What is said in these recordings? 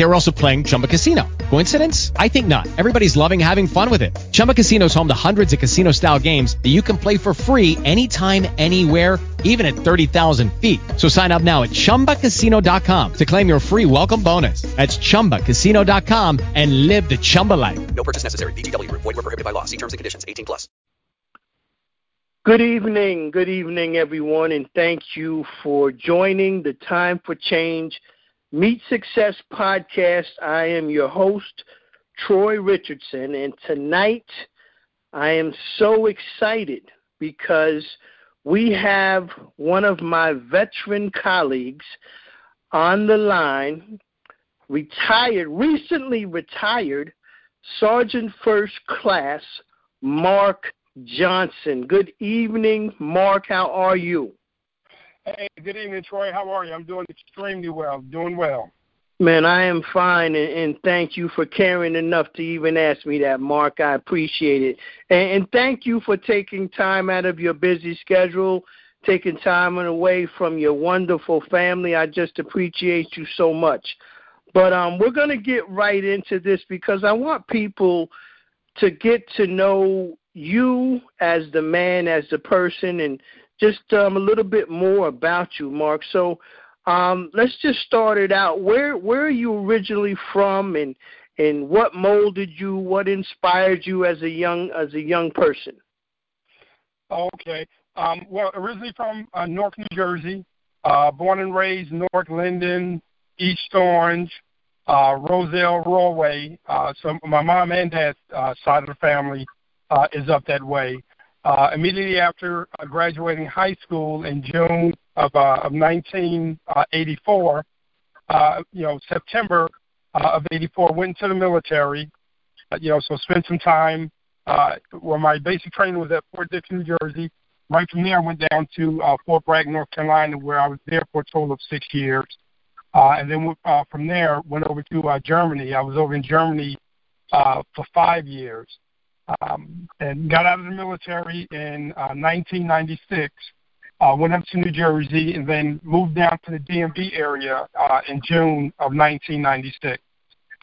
They were also playing Chumba Casino. Coincidence? I think not. Everybody's loving having fun with it. Chumba Casino is home to hundreds of casino-style games that you can play for free anytime, anywhere, even at 30,000 feet. So sign up now at ChumbaCasino.com to claim your free welcome bonus. That's ChumbaCasino.com and live the Chumba life. No purchase necessary. VGW. Void were prohibited by law. See terms and conditions. 18 plus. Good evening. Good evening, everyone, and thank you for joining the Time for Change Meet Success podcast. I am your host, Troy Richardson, and tonight I am so excited because we have one of my veteran colleagues on the line, retired, recently retired Sergeant First Class Marc Johnson. Good evening, Marc. How are you? Hey, good evening, Troy. How are you? I'm doing extremely well. Doing well. Man, I am fine, and, and thank you for caring enough to even ask me that, Marc. I appreciate it. And, and thank you for taking time out of your busy schedule, taking time away from your wonderful family. I just appreciate you so much. But um, we're going to get right into this because I want people to get to know you as the man, as the person, and just um, a little bit more about you, Marc. So um, let's just start it out. Where where are you originally from, and and what molded you? What inspired you as a young as a young person? Okay. Um, well, originally from uh, Newark, New Jersey. Uh, born and raised North Linden, East Orange, uh, Roselle, Rahway. Uh, so my mom and dad's uh, side of the family uh, is up that way. Uh, immediately after uh, graduating high school in June of, uh, of 1984, uh, you know, September uh, of 84, went into the military, uh, you know, so spent some time uh, where my basic training was at Fort Dix, New Jersey. Right from there, I went down to uh, Fort Bragg, North Carolina, where I was there for a total of six years. Uh, and then uh, from there, went over to uh, Germany. I was over in Germany uh, for five years um, and got out of the military in uh, 1996. Uh, went up to New Jersey and then moved down to the DMV area uh, in June of 1996.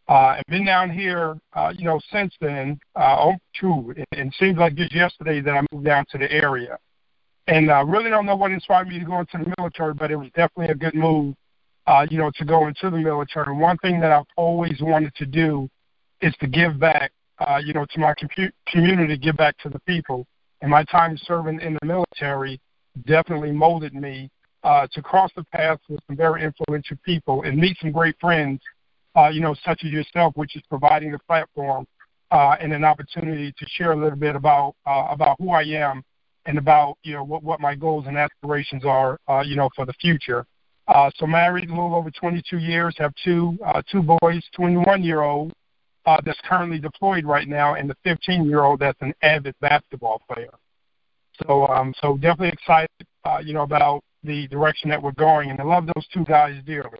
Uh, and been down here, uh, you know, since then. Uh, oh, true. It, it seems like just yesterday that I moved down to the area. And I uh, really don't know what inspired me to go into the military, but it was definitely a good move, uh, you know, to go into the military. One thing that I've always wanted to do is to give back uh, you know, to my compu- community, give back to the people. And my time serving in the military definitely molded me uh, to cross the path with some very influential people and meet some great friends, uh, you know, such as yourself, which is providing a platform uh, and an opportunity to share a little bit about uh, about who I am and about you know what, what my goals and aspirations are, uh, you know, for the future. Uh, so married a little over 22 years, have two uh, two boys, 21 year old uh, that's currently deployed right now, and the 15 year old that's an avid basketball player. So, um, so definitely excited, uh, you know, about the direction that we're going, and I love those two guys dearly.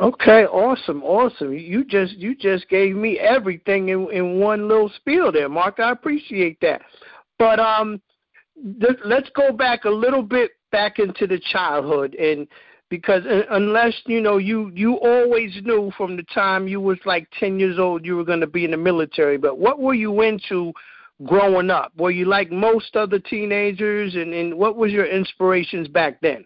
Okay, awesome, awesome. You just you just gave me everything in in one little spiel there, Marc. I appreciate that. But um, th- let's go back a little bit back into the childhood and because unless you know you you always knew from the time you was like 10 years old you were going to be in the military but what were you into growing up? Were you like most other teenagers? And and what was your inspirations back then?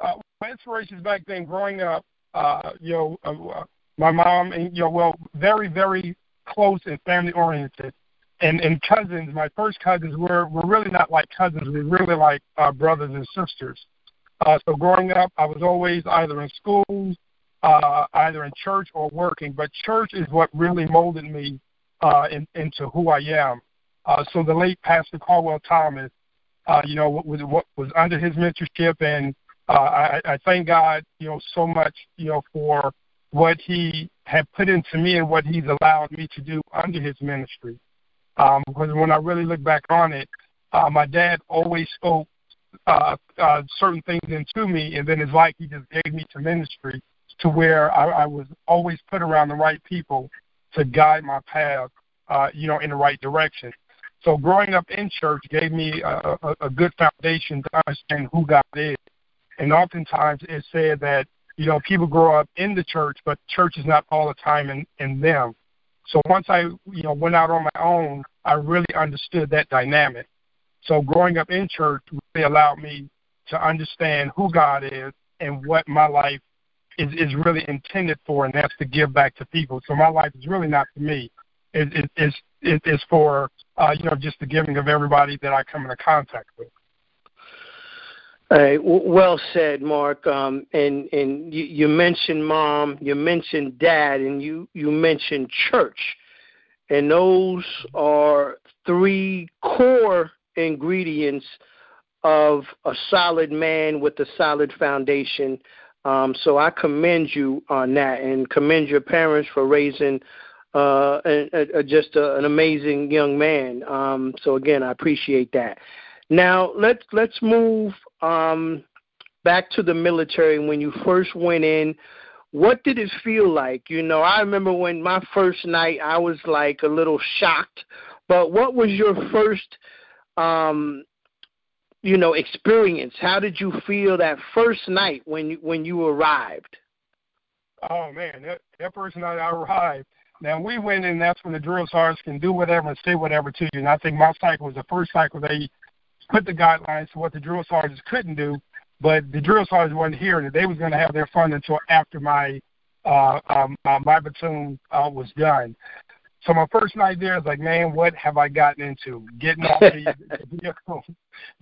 Uh, my inspirations back then growing up uh you know uh, my mom and you know well very very close and family oriented. And and cousins my first cousins were were really not like cousins. We were really like uh brothers and sisters uh, so growing up, I was always either in school, uh, either in church or working. But church is what really molded me uh, in, into who I am. Uh, so the late Pastor Caldwell Thomas, uh, you know, was, was under his mentorship, and uh, I, I thank God, you know, so much, you know, for what he had put into me and what he's allowed me to do under his ministry. Um, because when I really look back on it, uh, my dad always spoke uh, uh, certain things into me, and then it's like he just gave me to ministry to where I, I was always put around the right people to guide my path uh, you know, in the right direction. So growing up in church gave me a, a, a good foundation to understand who God is. And oftentimes it's said that, you know, people grow up in the church, but church is not all the time in, in them. So once I, you know, went out on my own, I really understood that dynamic. So growing up in church really allowed me to understand who God is and what my life is, is really intended for, and that's to give back to people. So my life is really not for me. It, it, it's, it, it's for, uh, you know, just the giving of everybody that I come into contact with. All right, well said, Marc. Um, and and you, you mentioned mom, you mentioned dad, and you you mentioned church, and those are three core ingredients of a solid man with a solid foundation. Um, so I commend you on that, and commend your parents for raising uh, a, a, just a, an amazing young man. Um, so again, I appreciate that. Now let's let's move um, back to the military. When you first went in, what did it feel like? You know, I remember when my first night, I was like a little shocked. But what was your first, um, you know, experience? How did you feel that first night when you, when you arrived? Oh man, that, that first night I arrived. Now we went in. That's when the drill sergeants can do whatever and say whatever to you. And I think my cycle was the first cycle they put the guidelines to what the drill sergeants couldn't do, but the drill sergeants wasn't hearing it. They was going to have their fun until after my uh, um, uh, my platoon uh, was done. So my first night there is like, man, what have I gotten into? Getting off the, vehicle,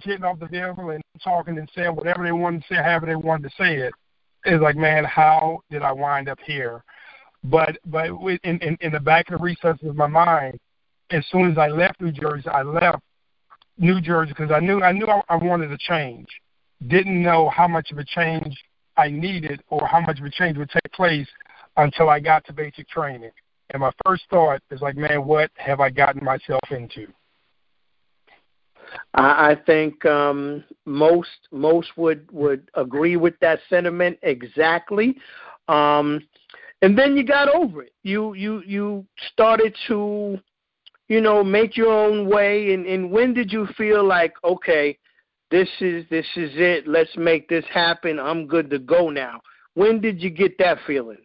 getting off the vehicle and talking and saying whatever they wanted to say, however they wanted to say it. It's like, man, how did I wind up here? But but in, in in the back of the recesses of my mind, as soon as I left New Jersey, I left New Jersey because I knew I knew I, I wanted a change. Didn't know how much of a change I needed or how much of a change would take place until I got to basic training. And my first thought is like, man, what have I gotten myself into? I think um, most most would would agree with that sentiment exactly. Um, and then you got over it. You you you started to you know, make your own way? And, and when did you feel like, okay, this is this is it. Let's make this happen. I'm good to go now. When did you get that feeling?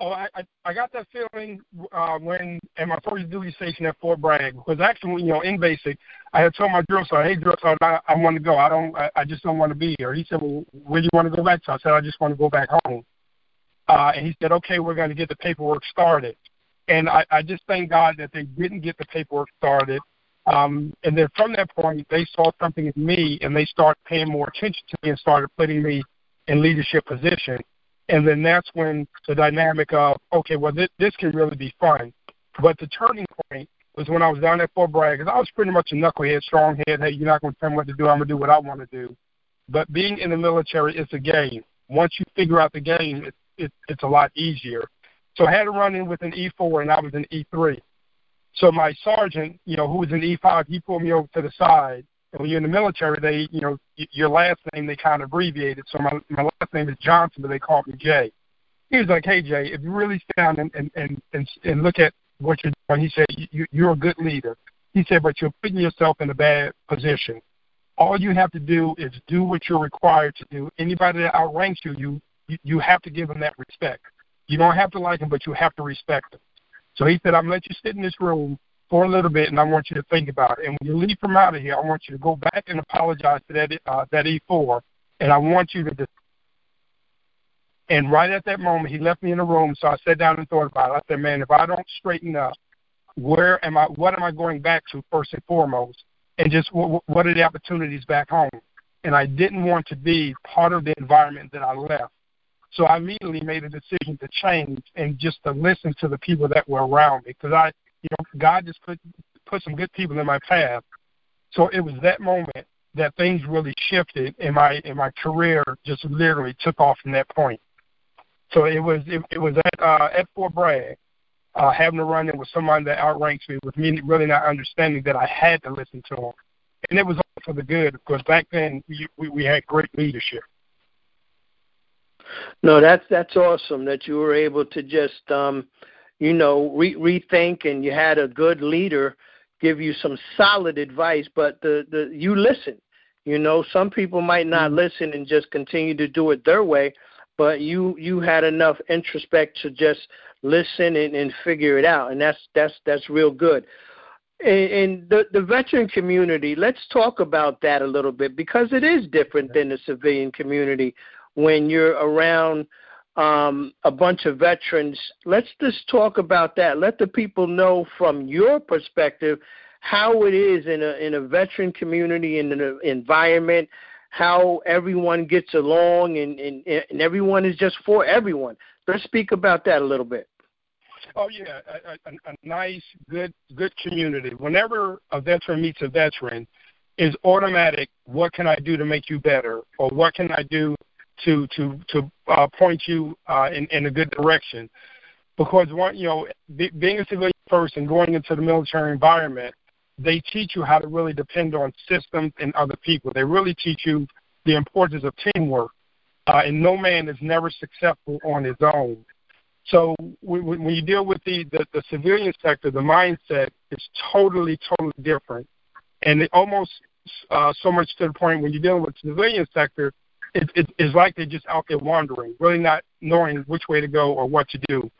Oh, I I got that feeling uh, when at my first duty station at Fort Bragg. Because actually, you know, in basic, I had told my drill sergeant, "Hey, drill sergeant, I, I want to go. I don't. I, I just don't want to be here." He said, "Well, where do you want to go back to?" I said, "I just want to go back home." Uh, and he said, "Okay, we're going to get the paperwork started." And I, I just thank God that they didn't get the paperwork started. Um, and then from that point, they saw something in me and they started paying more attention to me and started putting me in leadership position. And then that's when the dynamic of, okay, well, this, this can really be fun. But the turning point was when I was down at Fort Bragg, because I was pretty much a knucklehead, strong head. Hey, you're not going to tell me what to do. I'm going to do what I want to do. But being in the military is a game. Once you figure out the game, it, it, it's a lot easier. So I had to run in with an E4 and I was an E3. So my sergeant, you know, who was an E5, he pulled me over to the side. When you're in the military, they, you know, your last name they kind of abbreviated. So my my last name is Johnson, but they called me Jay. He was like, "Hey Jay, if you really sit down and and and and, and look at what you're doing," he said, you, "You're a good leader." He said, "But you're putting yourself in a bad position. All you have to do is do what you're required to do. Anybody that outranks you, you you have to give them that respect." You don't have to like him, but you have to respect him. So he said, I'm going to let you sit in this room for a little bit, and I want you to think about it. And when you leave from out of here, I want you to go back and apologize to that uh, that E4, and I want you to. Dis- and right at that moment, he left me in the room. So I sat down and thought about it. I said, "Man, if I don't straighten up, where am I? What am I going back to first and foremost? And just what, what are the opportunities back home?" And I didn't want to be part of the environment that I left. So I immediately made a decision to change and just to listen to the people that were around me because I, you know, God just put put some good people in my path. So it was that moment that things really shifted in my in my career just literally took off from that point. So it was it, it was at uh, at Fort Bragg, uh, having to run in with someone that outranks me, with me really not understanding that I had to listen to him, and it was all for the good because back then we we, we had great leadership. No, that's that's awesome that you were able to just um, you know, re- rethink, and you had a good leader give you some solid advice, but the the you listen. You know, some people might not mm-hmm. listen and just continue to do it their way, but you you had enough introspect to just listen and, and figure it out, and that's that's that's real good. And the the veteran community, let's talk about that a little bit because it is different than the civilian community when you're around um, a bunch of veterans. Let's just talk about that. Let the people know from your perspective how it is in a in a veteran community in an environment, how everyone gets along, and, and and everyone is just for everyone. Let's speak about that a little bit. Oh yeah, a, a, a nice, good, good community. Whenever a veteran meets a veteran, is automatic. What can I do to make you better, or what can I do to to to uh, point you uh, in in a good direction? Because one, you know, be, being a civilian person, going into the military environment, they teach you how to really depend on systems and other people. They really teach you the importance of teamwork. Uh, and no man is never successful on his own. So when you deal with the, the, the civilian sector, the mindset is totally, totally different. And it almost uh, so much to the point when you're dealing with the civilian sector, it, it, it's like they're just out there wandering, really not knowing which way to go or what to do.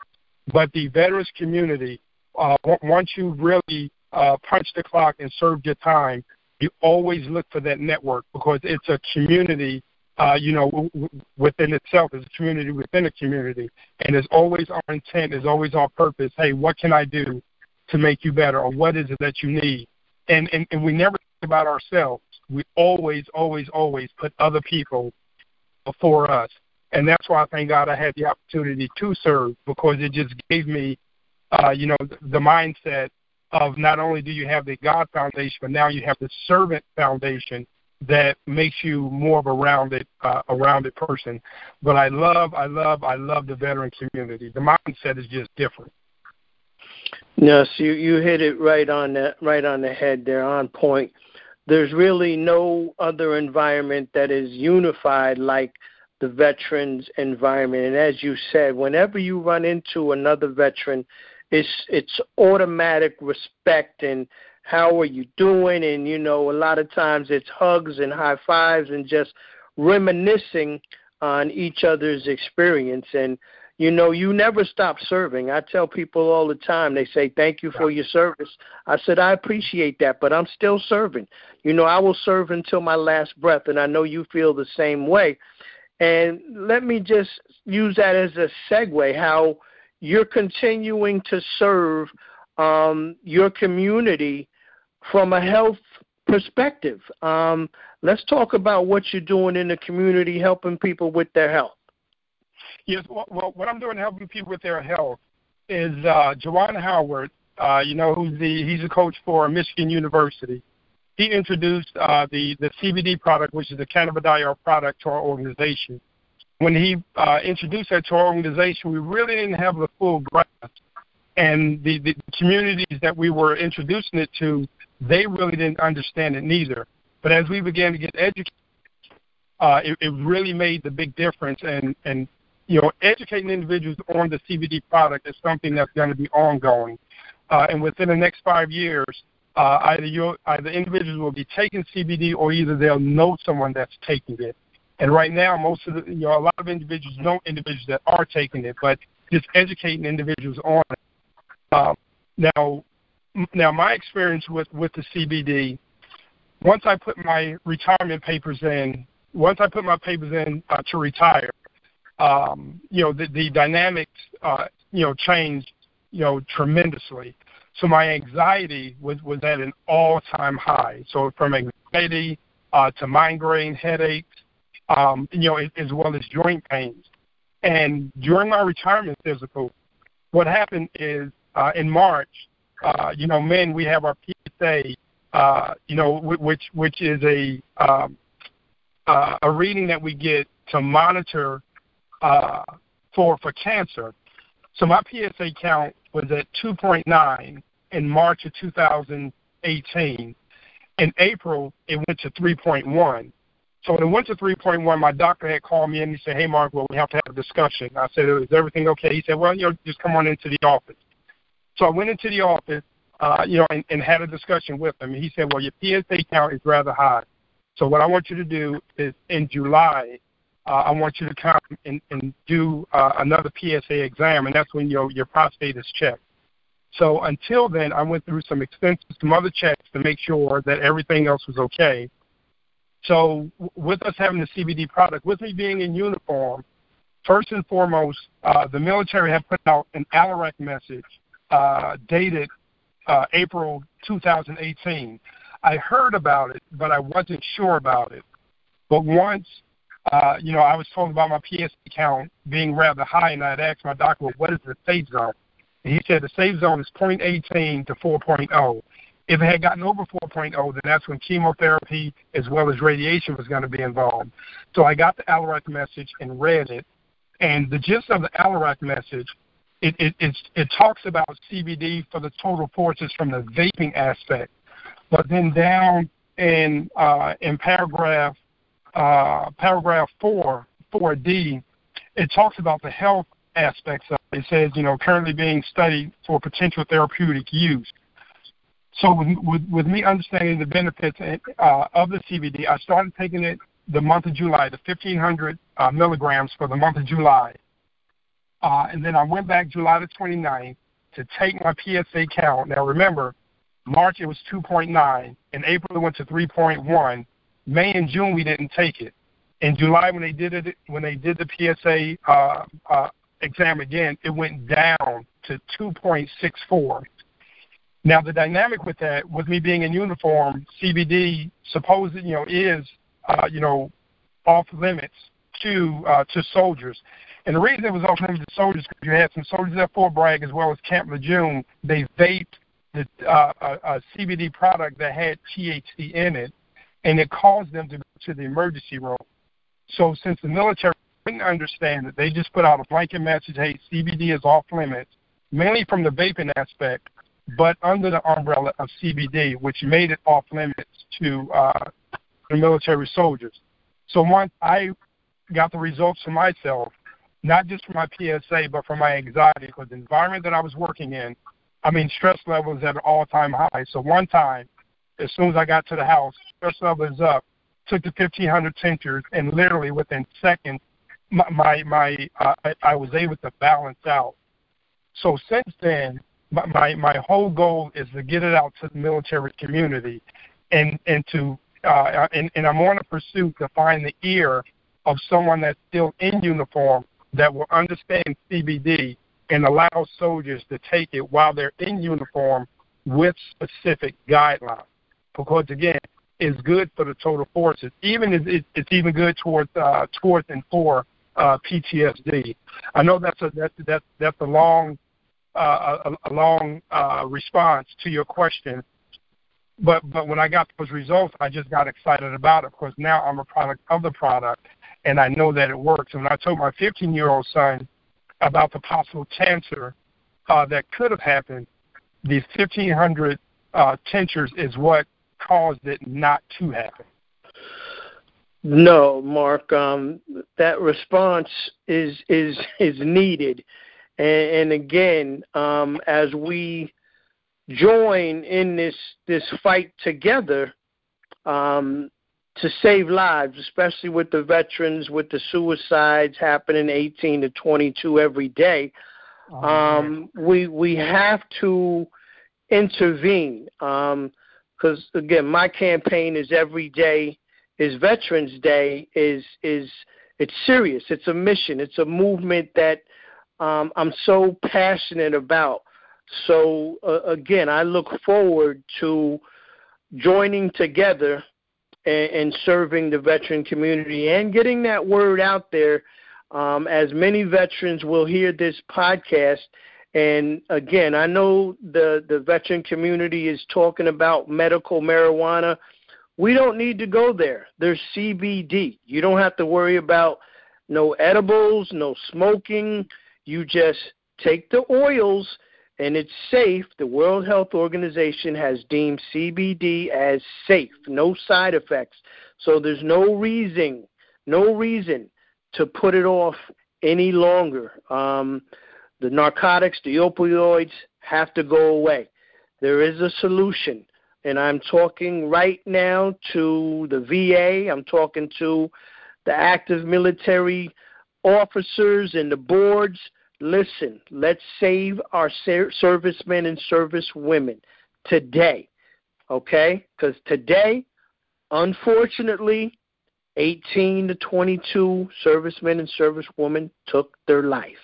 But the veterans community, uh, once you really uh, punch the clock and serve your time, you always look for that network because it's a community uh, you know, within itself as a community within a community. And it's always our intent, is always our purpose. Hey, what can I do to make you better, or what is it that you need? And and, and we never think about ourselves. We always, always, always put other people before us. And that's why I thank God I had the opportunity to serve because it just gave me, uh, you know, the mindset of not only do you have the God foundation, but now you have the servant foundation that makes you more of a rounded uh, a rounded person. But I love, I love, I love the veteran community. The mindset is just different. Yes, you you hit it right on the right on the head there, on point. There's really no other environment that is unified like the veterans environment. And as you said, whenever you run into another veteran, it's it's automatic respect and how are you doing? And, you know, a lot of times it's hugs and high fives and just reminiscing on each other's experience. And, you know, you never stop serving. I tell people all the time, they say, Thank you for your service. I said, I appreciate that, but I'm still serving. You know, I will serve until my last breath, and I know you feel the same way. And let me just use that as a segue how you're continuing to serve um, your community from a health perspective. Um, let's talk about what you're doing in the community, helping people with their health. Yes, well, what I'm doing helping people with their health is uh, Juwan Howard. Uh, you know, who's the he's a coach for Michigan University. He introduced uh, the the CBD product, which is the cannabidiol product, to our organization. When he uh, introduced that to our organization, we really didn't have the full grasp, and the, the communities that we were introducing it to they really didn't understand it neither. But as we began to get educated, uh, it, it really made the big difference. And, and you know, educating individuals on the CBD product is something that's going to be ongoing. Uh, and within the next five years, uh, either you either individuals will be taking CBD or either they'll know someone that's taking it. And right now, most of the you know a lot of individuals know individuals that are taking it, but just educating individuals on it. Um, now, now my experience with with the CBD, once I put my retirement papers in, once I put my papers in uh, to retire, um, you know the the dynamics uh, you know changed you know tremendously. So my anxiety was was at an all time high. So from anxiety uh, to migraine headaches, um, you know, as well as joint pains. And during my retirement physical, what happened is uh, in March, uh, you know, men, we have our PSA, uh, you know, which which is a um, uh, a reading that we get to monitor uh, for for cancer. So my PSA count was at 2.9 in March of 2018. In April, it went to 3.1. So when it went to 3.1, my doctor had called me and he said, "Hey, Marc, well, we have to have a discussion." I said, "Is everything okay?" He said, "Well, you know, just come on into the office." So I went into the office, uh, you know, and, and had a discussion with him. He said, "Well, your PSA count is rather high. So what I want you to do is in July, uh, I want you to come and, and do uh, another PSA exam, and that's when your your prostate is checked." So until then, I went through some extensive, some other checks to make sure that everything else was okay. So with us having the CBD product, with me being in uniform, first and foremost, uh, the military have put out an ALARACT message uh, dated uh, April 2018. I heard about it, but I wasn't sure about it. But once, uh, you know, I was told about my PSA count being rather high, and I had asked my doctor, well, what is the safe zone? And he said the safe zone is 0.18 to 4.0. If it had gotten over 4.0, then that's when chemotherapy as well as radiation was going to be involved. So I got the ALARACT message and read it. And the gist of the ALARACT message, it, it, it, it talks about CBD for the total forces from the vaping aspect. But then down in uh, in paragraph uh, paragraph four, 4D, it talks about the health aspects of it. It says, you know, currently being studied for potential therapeutic use. So with, with, with me understanding the benefits uh, of the CBD, I started taking it the month of July, the 1,500 uh, milligrams for the month of July. Uh, and then I went back July the 29th to take my PSA count. Now remember, March it was 2.9. In April it went to 3.1. May and June we didn't take it. In July when they did it, when they did the PSA uh, uh, exam again, it went down to 2.64. Now the dynamic with that, with me being in uniform, CBD supposed you know is uh, you know off limits to uh, to soldiers. And the reason it was off limits to soldiers because you had some soldiers at Fort Bragg as well as Camp Lejeune. They vaped the uh, a, a CBD product that had THC in it, and it caused them to go to the emergency room. So since the military didn't understand it, they just put out a blanket message: "Hey, CBD is off limits," mainly from the vaping aspect but under the umbrella of CBD, which made it off limits to uh, the military soldiers. So once I got the results for myself, not just for my PSA, but for my anxiety, because the environment that I was working in, I mean, stress levels at an all-time high. So one time, as soon as I got to the house, stress level is up. Took the 1500 tinctures, and literally within seconds, my my, my uh, I, I was able to balance out. So since then, my my whole goal is to get it out to the military community, and and to uh, and, and I'm on a pursuit to find the ear of someone that's still in uniform that will understand CBD and allow soldiers to take it while they're in uniform with specific guidelines. Because again, it's good for the total forces. Even it's, it's even good towards uh, towards and for uh, PTSD. I know that's a that's that's that's a long uh, a, a long uh, response to your question. But but when I got those results, I just got excited about it because now I'm a product of the product, and I know that it works. And when I told my 15 year old son about the possible cancer uh, that could have happened, these 1,500 uh, tinctures is what caused it not to happen. No, Marc. Um, that response is is is needed, and, and again, um, as we join in this this fight together um, to save lives, especially with the veterans, with the suicides happening 18 to 22 every day, oh, um, we we have to intervene. Because again, my campaign is every day is Veterans Day. is is it's serious. It's a mission. It's a movement that um, I'm so passionate about. So uh, again, I look forward to joining together and, and, serving the veteran community and getting that word out there. Um, as many veterans will hear this podcast, and again, I know the the veteran community is talking about medical marijuana. We don't need to go there. There's CBD. You don't have to worry about no edibles, no smoking you just take the oils and it's safe. The World Health Organization has deemed CBD as safe, no side effects. So there's no reason, no reason to put it off any longer. Um, the narcotics, the opioids, have to go away. There is a solution. And I'm talking right now to the VA, I'm talking to the active military officers and the boards. Listen, let's save our servicemen and servicewomen today, okay? Because today, unfortunately, 18 to 22 servicemen and servicewomen took their life.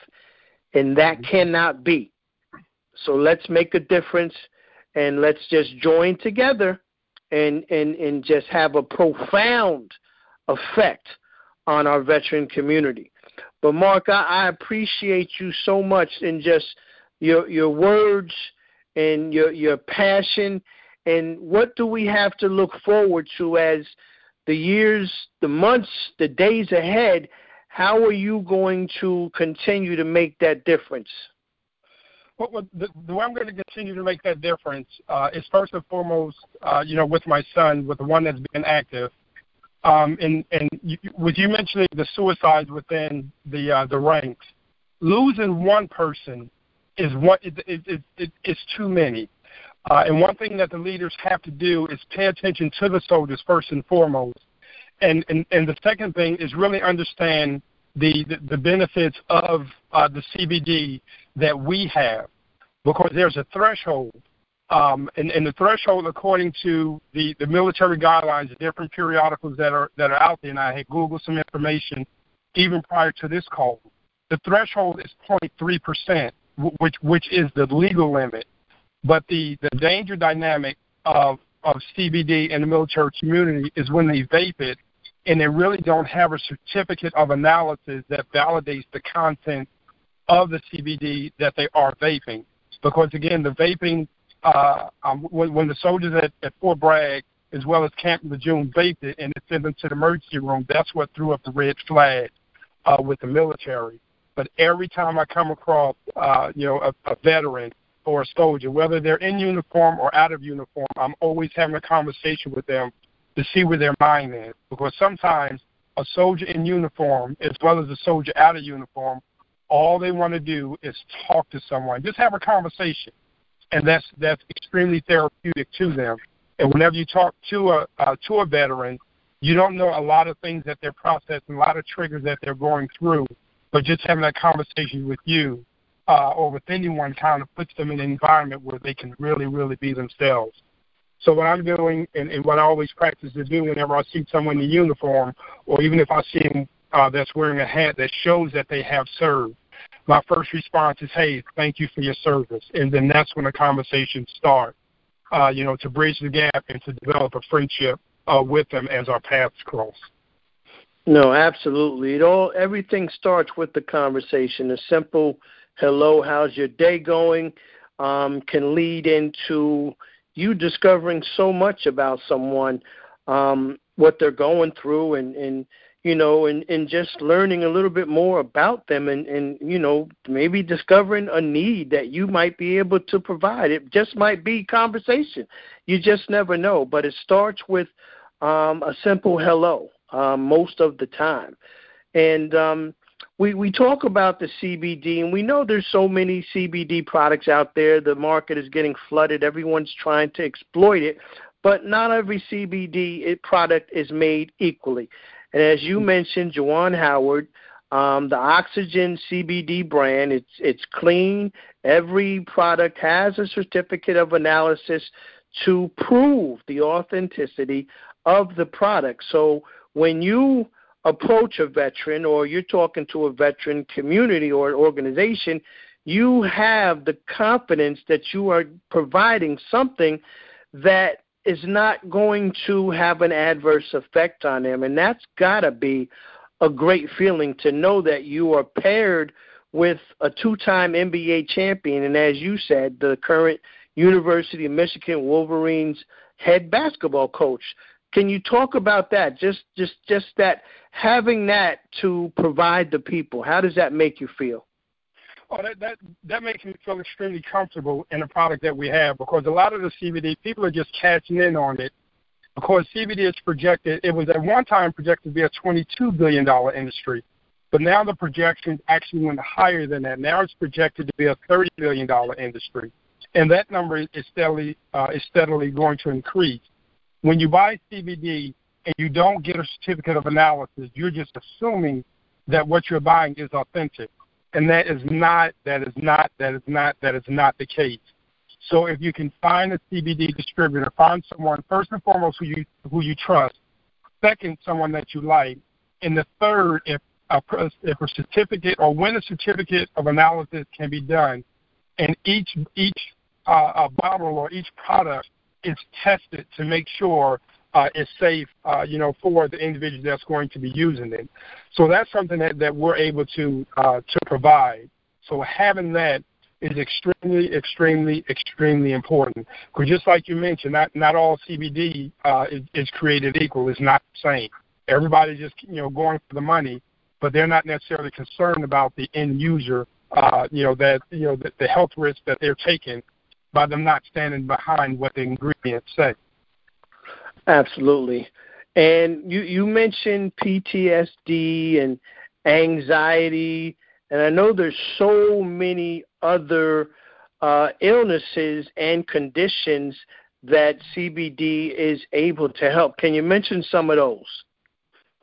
And that mm-hmm. cannot be. So let's make a difference and let's just join together and, and, and just have a profound effect on our veteran community. But Marc, I, I appreciate you so much in just your your words and your your passion and what do we have to look forward to as the years, the months, the days ahead? How are you going to continue to make that difference? Well, the, the way I'm going to continue to make that difference uh, is first and foremost, uh, you know, with my son, with the one that's been active, um, and and you, with you mentioning the suicides within the uh, the ranks, losing one person is what it, it, it, it, it's too many. Uh, and one thing that the leaders have to do is pay attention to the soldiers first and foremost. And and, and the second thing is really understand the the, the benefits of uh, the CBD that we have, because there's a threshold um, and, and the threshold, according to the, the military guidelines, the different periodicals that are that are out there, and I had Googled some information even prior to this call. The threshold is 0.3 percent, which which is the legal limit. But the the danger dynamic of of CBD in the military community is when they vape it, and they really don't have a certificate of analysis that validates the content of the CBD that they are vaping. Because again, the vaping uh, um, when, when the soldiers at, at Fort Bragg, as well as Camp Lejeune, vaped it and it sent them to the emergency room, that's what threw up the red flag uh, with the military. But every time I come across, uh, you know, a, a veteran or a soldier, whether they're in uniform or out of uniform, I'm always having a conversation with them to see where their mind is. Because sometimes a soldier in uniform, as well as a soldier out of uniform, all they want to do is talk to someone, just have a conversation and that's that's extremely therapeutic to them. And whenever you talk to a uh, to a veteran, you don't know a lot of things that they're processing, a lot of triggers that they're going through. But just having that conversation with you uh, or with anyone kind of puts them in an environment where they can really, really be themselves. So what I'm doing, and, and what I always practice to do whenever I see someone in uniform, or even if I see them uh, that's wearing a hat that shows that they have served, my first response is, "Hey, thank you for your service," and then that's when the conversation starts. Uh, you know, to bridge the gap and to develop a friendship uh, with them as our paths cross. No, absolutely. It all everything starts with the conversation. A simple "Hello, how's your day going?" Um, can lead into you discovering so much about someone, um, what they're going through, and and you know, and, and just learning a little bit more about them and, and, you know, maybe discovering a need that you might be able to provide. It just might be conversation. You just never know. But it starts with um, a simple hello um, most of the time. And um, we, we talk about the CBD, and we know there's so many CBD products out there. The market is getting flooded. Everyone's trying to exploit it. But not every CBD product is made equally. And as you mentioned, Juwan Howard, um, the Oxygen CBD brand, it's it's clean. Every product has a certificate of analysis to prove the authenticity of the product. So when you approach a veteran or you're talking to a veteran community or an organization, you have the confidence that you are providing something that is not going to have an adverse effect on them. And that's got to be a great feeling to know that you are paired with a two time NBA champion. And as you said, the current University of Michigan Wolverines head basketball coach. Can you talk about that? Just just just that having that to provide the people. How does that make you feel? Oh, that that that makes me feel extremely comfortable in the product that we have because a lot of the CBD people are just catching in on it. Because CBD is projected, it was at one time projected to be a $22 billion industry, but now the projections actually went higher than that. Now it's projected to be a $30 billion industry. and that number is steadily uh, is steadily going to increase. When you buy CBD and you don't get a certificate of analysis, you're just assuming that what you're buying is authentic, and that is not that is not that is not that is not the case. So if you can find a CBD distributor, find someone first and foremost who you who you trust. Second, someone that you like, and the third, if a, if a certificate or when a certificate of analysis can be done, and each each uh, a bottle or each product is tested to make sure uh, it's safe, uh, you know, for the individual that's going to be using it. So that's something that, that we're able to uh, to provide. So having that is extremely, extremely, extremely important. Because just like you mentioned, not not all CBD uh, is, is created equal. It's not the same. Everybody's just you know going for the money, but they're not necessarily concerned about the end user. Uh, you know that you know the, the health risk that they're taking by them not standing behind what the ingredients say. Absolutely. And you you mentioned PTSD and anxiety, and I know there's so many other uh, illnesses and conditions that CBD is able to help. Can you mention some of those?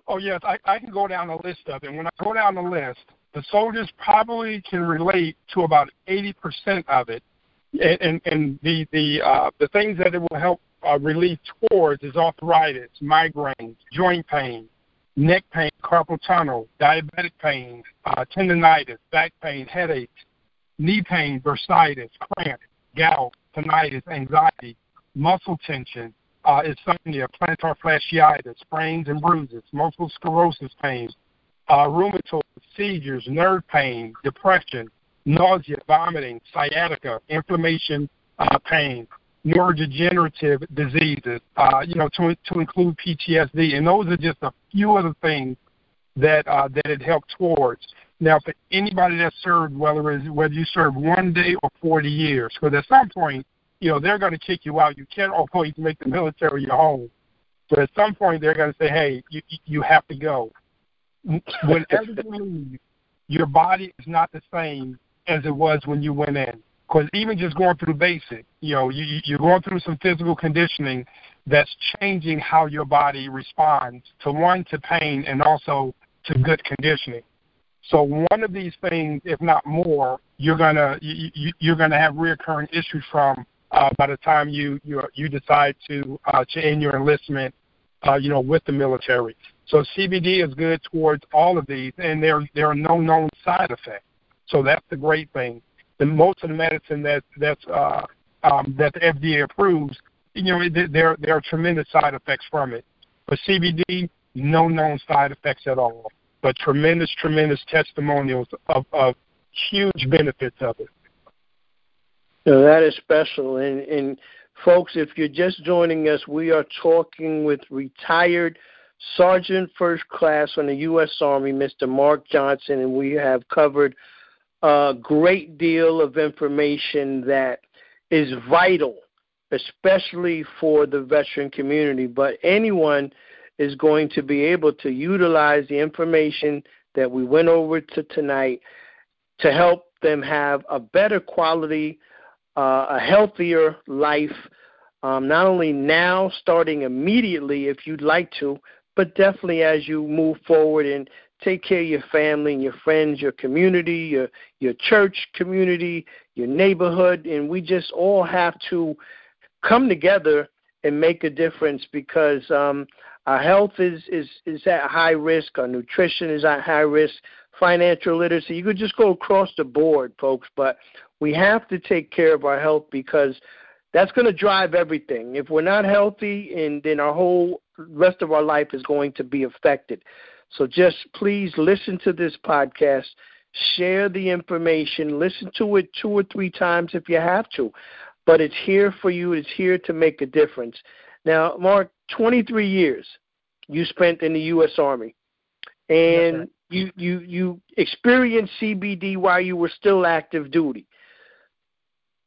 Oh yes, I, I can go down a list of them. When I go down the list, the soldiers probably can relate to about 80% of it, and and, the the uh, the things that it will help uh, relief towards is arthritis, migraines, joint pain, neck pain, carpal tunnel, diabetic pain, uh, tendonitis, back pain, headaches, knee pain, bursitis, cramp, gout, tinnitus, anxiety, muscle tension, uh, insomnia, plantar fasciitis, sprains and bruises, multiple sclerosis pain, uh, rheumatoid, seizures, nerve pain, depression, nausea, vomiting, sciatica, inflammation, uh, pain, neurodegenerative diseases, uh, you know, to, to include PTSD. And those are just a few of the things that, uh, that it helped towards. Now, for anybody that served, whether it's, whether you served one day or 40 years, because at some point, you know, they're going to kick you out. You can't always make the military your home. But at some point, they're going to say, hey, you, you have to go. Whenever you leave, your body is not the same as it was when you went in. Because even just going through basic, you know, you, you're going through some physical conditioning that's changing how your body responds to one, to pain, and also to good conditioning. So one of these things, if not more, you're gonna you, you're gonna have reoccurring issues from uh, by the time you you you decide to uh, to end your enlistment, uh, you know, with the military. So CBD is good towards all of these, and there there are no known side effects. So that's the great thing. The most of the medicine that that's uh, um, that the FDA approves, you know, there there are tremendous side effects from it. But CBD, no known side effects at all. But tremendous, tremendous testimonials of, of huge benefits of it. So that is special. And, and folks, if you're just joining us, we are talking with retired Sergeant First Class on the U.S. Army, Mr. Marc Johnson, and we have covered a great deal of information that is vital, especially for the veteran community. But anyone is going to be able to utilize the information that we went over to tonight to help them have a better quality, uh, a healthier life, um, not only now, starting immediately if you'd like to, but definitely as you move forward and take care of your family and your friends, your community, your your church community, your neighborhood, and we just all have to come together and make a difference because um, our health is, is is at high risk, our nutrition is at high risk, financial literacy. You could just go across the board, folks, but we have to take care of our health because that's going to drive everything. If we're not healthy, and then our whole rest of our life is going to be affected. So just please listen to this podcast, share the information, listen to it two or three times if you have to. But it's here for you, it's here to make a difference. Now, Marc, 23 years you spent in the U.S. Army, and right. you, you, you experienced CBD while you were still active duty.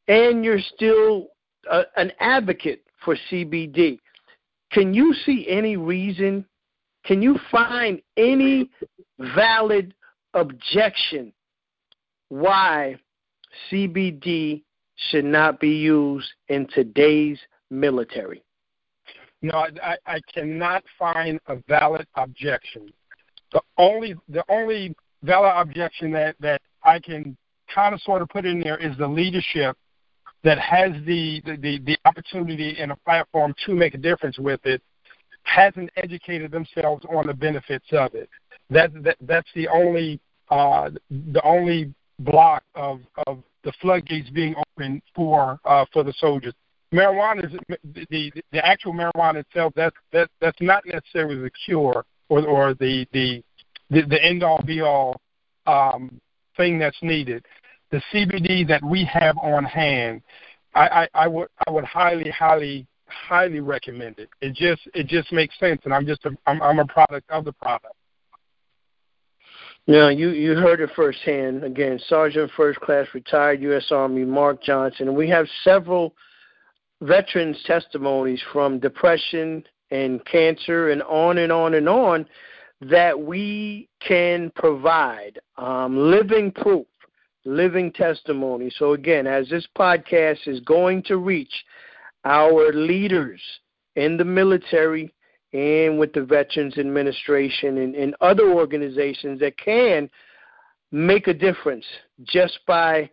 And you're still a, an advocate for CBD. Can you see any reason can you find any valid objection why CBD should not be used in today's military. No, I, I cannot find a valid objection. The only the only valid objection that that I can kind of sort of put in there is the leadership that has the, the, the opportunity and a platform to make a difference with it hasn't educated themselves on the benefits of it. That, that that's the only uh, the only block of, of the floodgates being open for uh, for the soldiers. Marijuana is the, the actual marijuana itself. That's that that's not necessarily the cure or or the the the, the end all be all um, thing that's needed. The CBD that we have on hand, I, I, I would I would highly highly highly recommend it. It just it just makes sense, and I'm just a, I'm, I'm a product of the product. Now you you heard it firsthand. Again, Sergeant First Class retired U.S. Army Marc Johnson, we have several veterans' testimonies from depression and cancer and on and on and on that we can provide um, living proof, living testimony. So, again, as this podcast is going to reach our leaders in the military and with the Veterans Administration and, and other organizations that can make a difference just by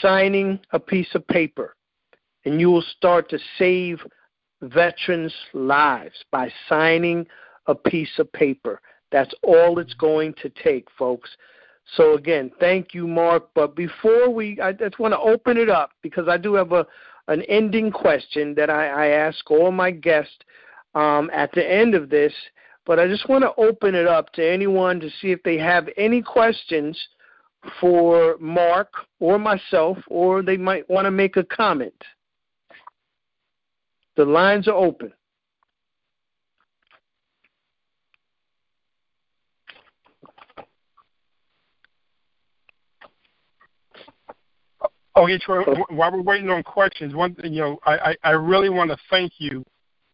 signing a piece of paper. And you will start to save veterans' lives by signing a piece of paper. That's all it's going to take, folks. So again, thank you, Marc. But before we, I just want to open it up because I do have a an ending question that I, I ask all my guests um, at the end of this. But I just want to open it up to anyone to see if they have any questions for Marc or myself, or they might want to make a comment. The lines are open. Okay, Troy. While we're waiting on questions, one thing, you know, I, I really want to thank you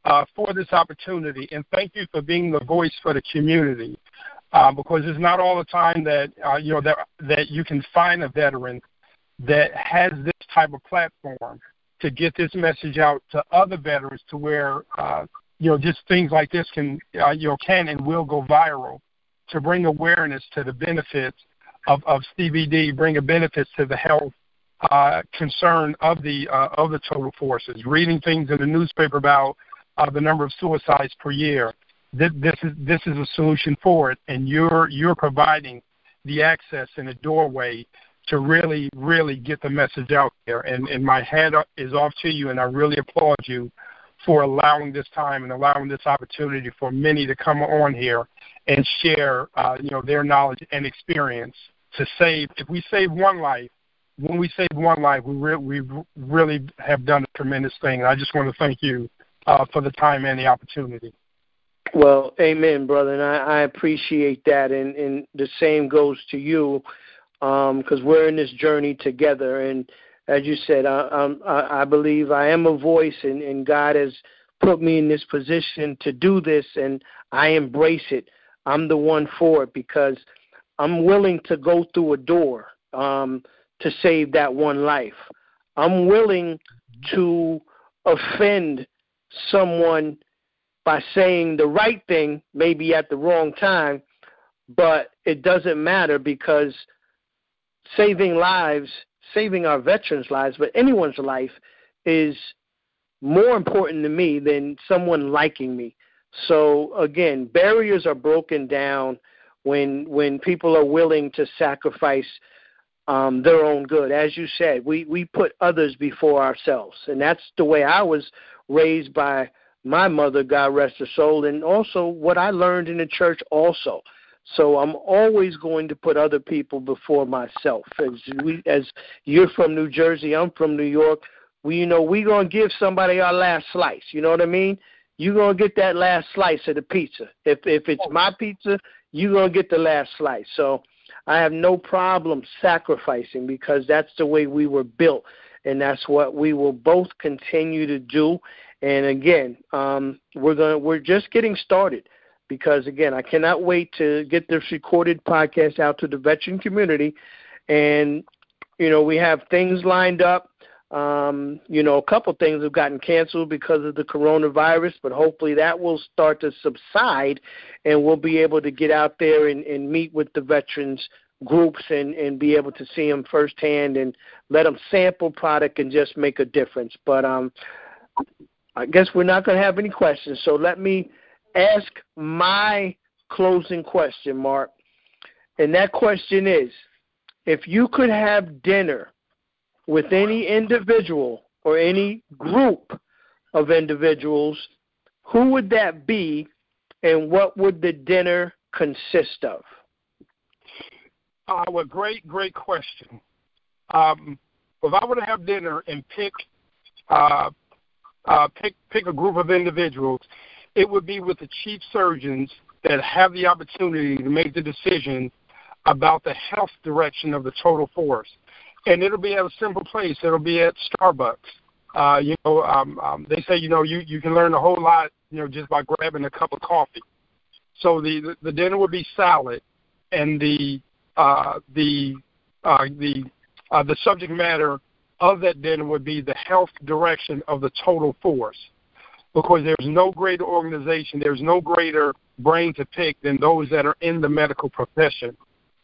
uh, for this opportunity and thank you for being the voice for the community. Uh, because it's not all the time that uh, you know that that you can find a veteran that has this type of platform to get this message out to other veterans to where uh, you know just things like this can uh, you know can and will go viral to bring awareness to the benefits of, of CBD, bring a benefits to the health uh, concern of the uh, of the total forces. Reading things in the newspaper about uh, the number of suicides per year. This, this is this is a solution for it, and you're you're providing the access and a doorway to really really get the message out there. And and my hat is off to you, and I really applaud you for allowing this time and allowing this opportunity for many to come on here and share uh, you know their knowledge and experience to save. If we save one life, when we save one life, we re- we really have done a tremendous thing. I just want to thank you uh, for the time and the opportunity. Well, amen, brother, and I, I appreciate that, and, and the same goes to you, because um, we're in this journey together. And as you said, I, I, I believe I am a voice, and, and God has put me in this position to do this, and I embrace it. I'm the one for it because I'm willing to go through a door. Um, to save that one life. I'm willing to offend someone by saying the right thing, maybe at the wrong time, but it doesn't matter because saving lives, saving our veterans' lives, but anyone's life is more important to me than someone liking me. So again, barriers are broken down when when people are willing to sacrifice um, their own good. As you said, we, we put others before ourselves. And that's the way I was raised by my mother, God rest her soul, and also what I learned in the church also. So I'm always going to put other people before myself. As we, as you're from New Jersey, I'm from New York. We, you know, we're gonna give somebody our last slice. You know what I mean? You're gonna get that last slice of the pizza. If if it's my pizza, you're gonna get the last slice. So I have no problem sacrificing because that's the way we were built, and that's what we will both continue to do. And again, um, we're going we're just getting started because again, I cannot wait to get this recorded podcast out to the veteran community, and you know we have things lined up. Um, you know, a couple things have gotten canceled because of the coronavirus, but hopefully that will start to subside and we'll be able to get out there and, and meet with the veterans groups and, and be able to see them firsthand and let them sample product and just make a difference. But um, I guess we're not going to have any questions. So let me ask my closing question, Marc. And that question is if you could have dinner with any individual or any group of individuals, who would that be and what would the dinner consist of? Uh, well, great, great question. Um, if I were to have dinner and pick, uh, uh, pick, pick a group of individuals, it would be with the chief surgeons that have the opportunity to make the decision about the health direction of the total force. And it'll be at a simple place. It'll be at Starbucks. Uh, you know, um, um, they say you know you you can learn a whole lot you know just by grabbing a cup of coffee. So the the, dinner would be salad, and the uh, the uh, the uh, the subject matter of that dinner would be the health direction of the total force, because there's no greater organization, there's no greater brain to pick than those that are in the medical profession.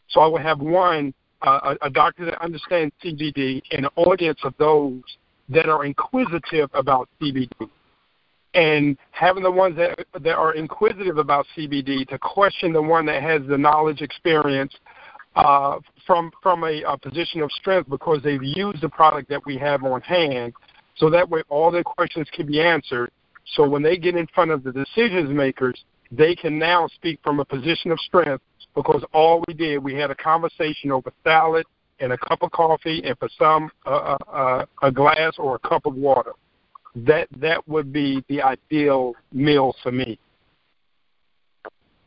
So I would have one a, a doctor that understands CBD and an audience of those that are inquisitive about CBD and having the ones that that are inquisitive about CBD to question the one that has the knowledge experience uh, from from a, a position of strength because they've used the product that we have on hand. So that way, all their questions can be answered. So when they get in front of the decision makers, they can now speak from a position of strength because all we did, we had a conversation over salad and a cup of coffee, and for some, uh, uh, a glass or a cup of water. That that would be the ideal meal for me.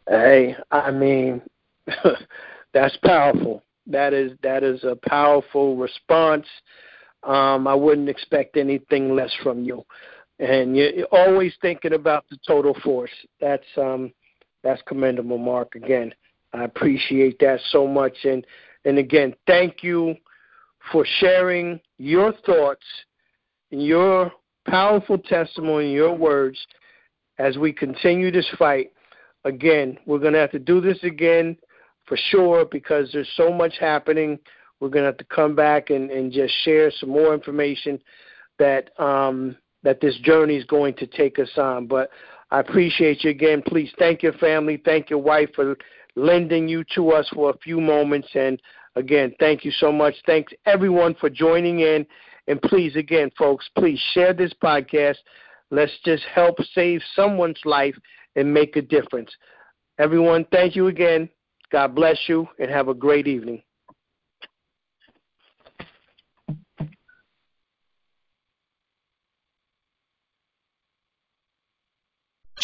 Hey, I mean, that's powerful. That is that is a powerful response. Um, I wouldn't expect anything less from you, and you're always thinking about the total force. That's um, that's commendable, Marc. Again, I appreciate that so much, and and again, thank you for sharing your thoughts, and your powerful testimony, your words as we continue this fight. Again, we're going to have to do this again for sure because there's so much happening. We're going to have to come back and, and just share some more information that um, that this journey is going to take us on. But I appreciate you again. Please thank your family, thank your wife for lending you to us for a few moments. And again, thank you so much. Thanks everyone for joining in. And please, again, folks, please share this podcast. Let's just help save someone's life and make a difference. Everyone, thank you again. God bless you and have a great evening.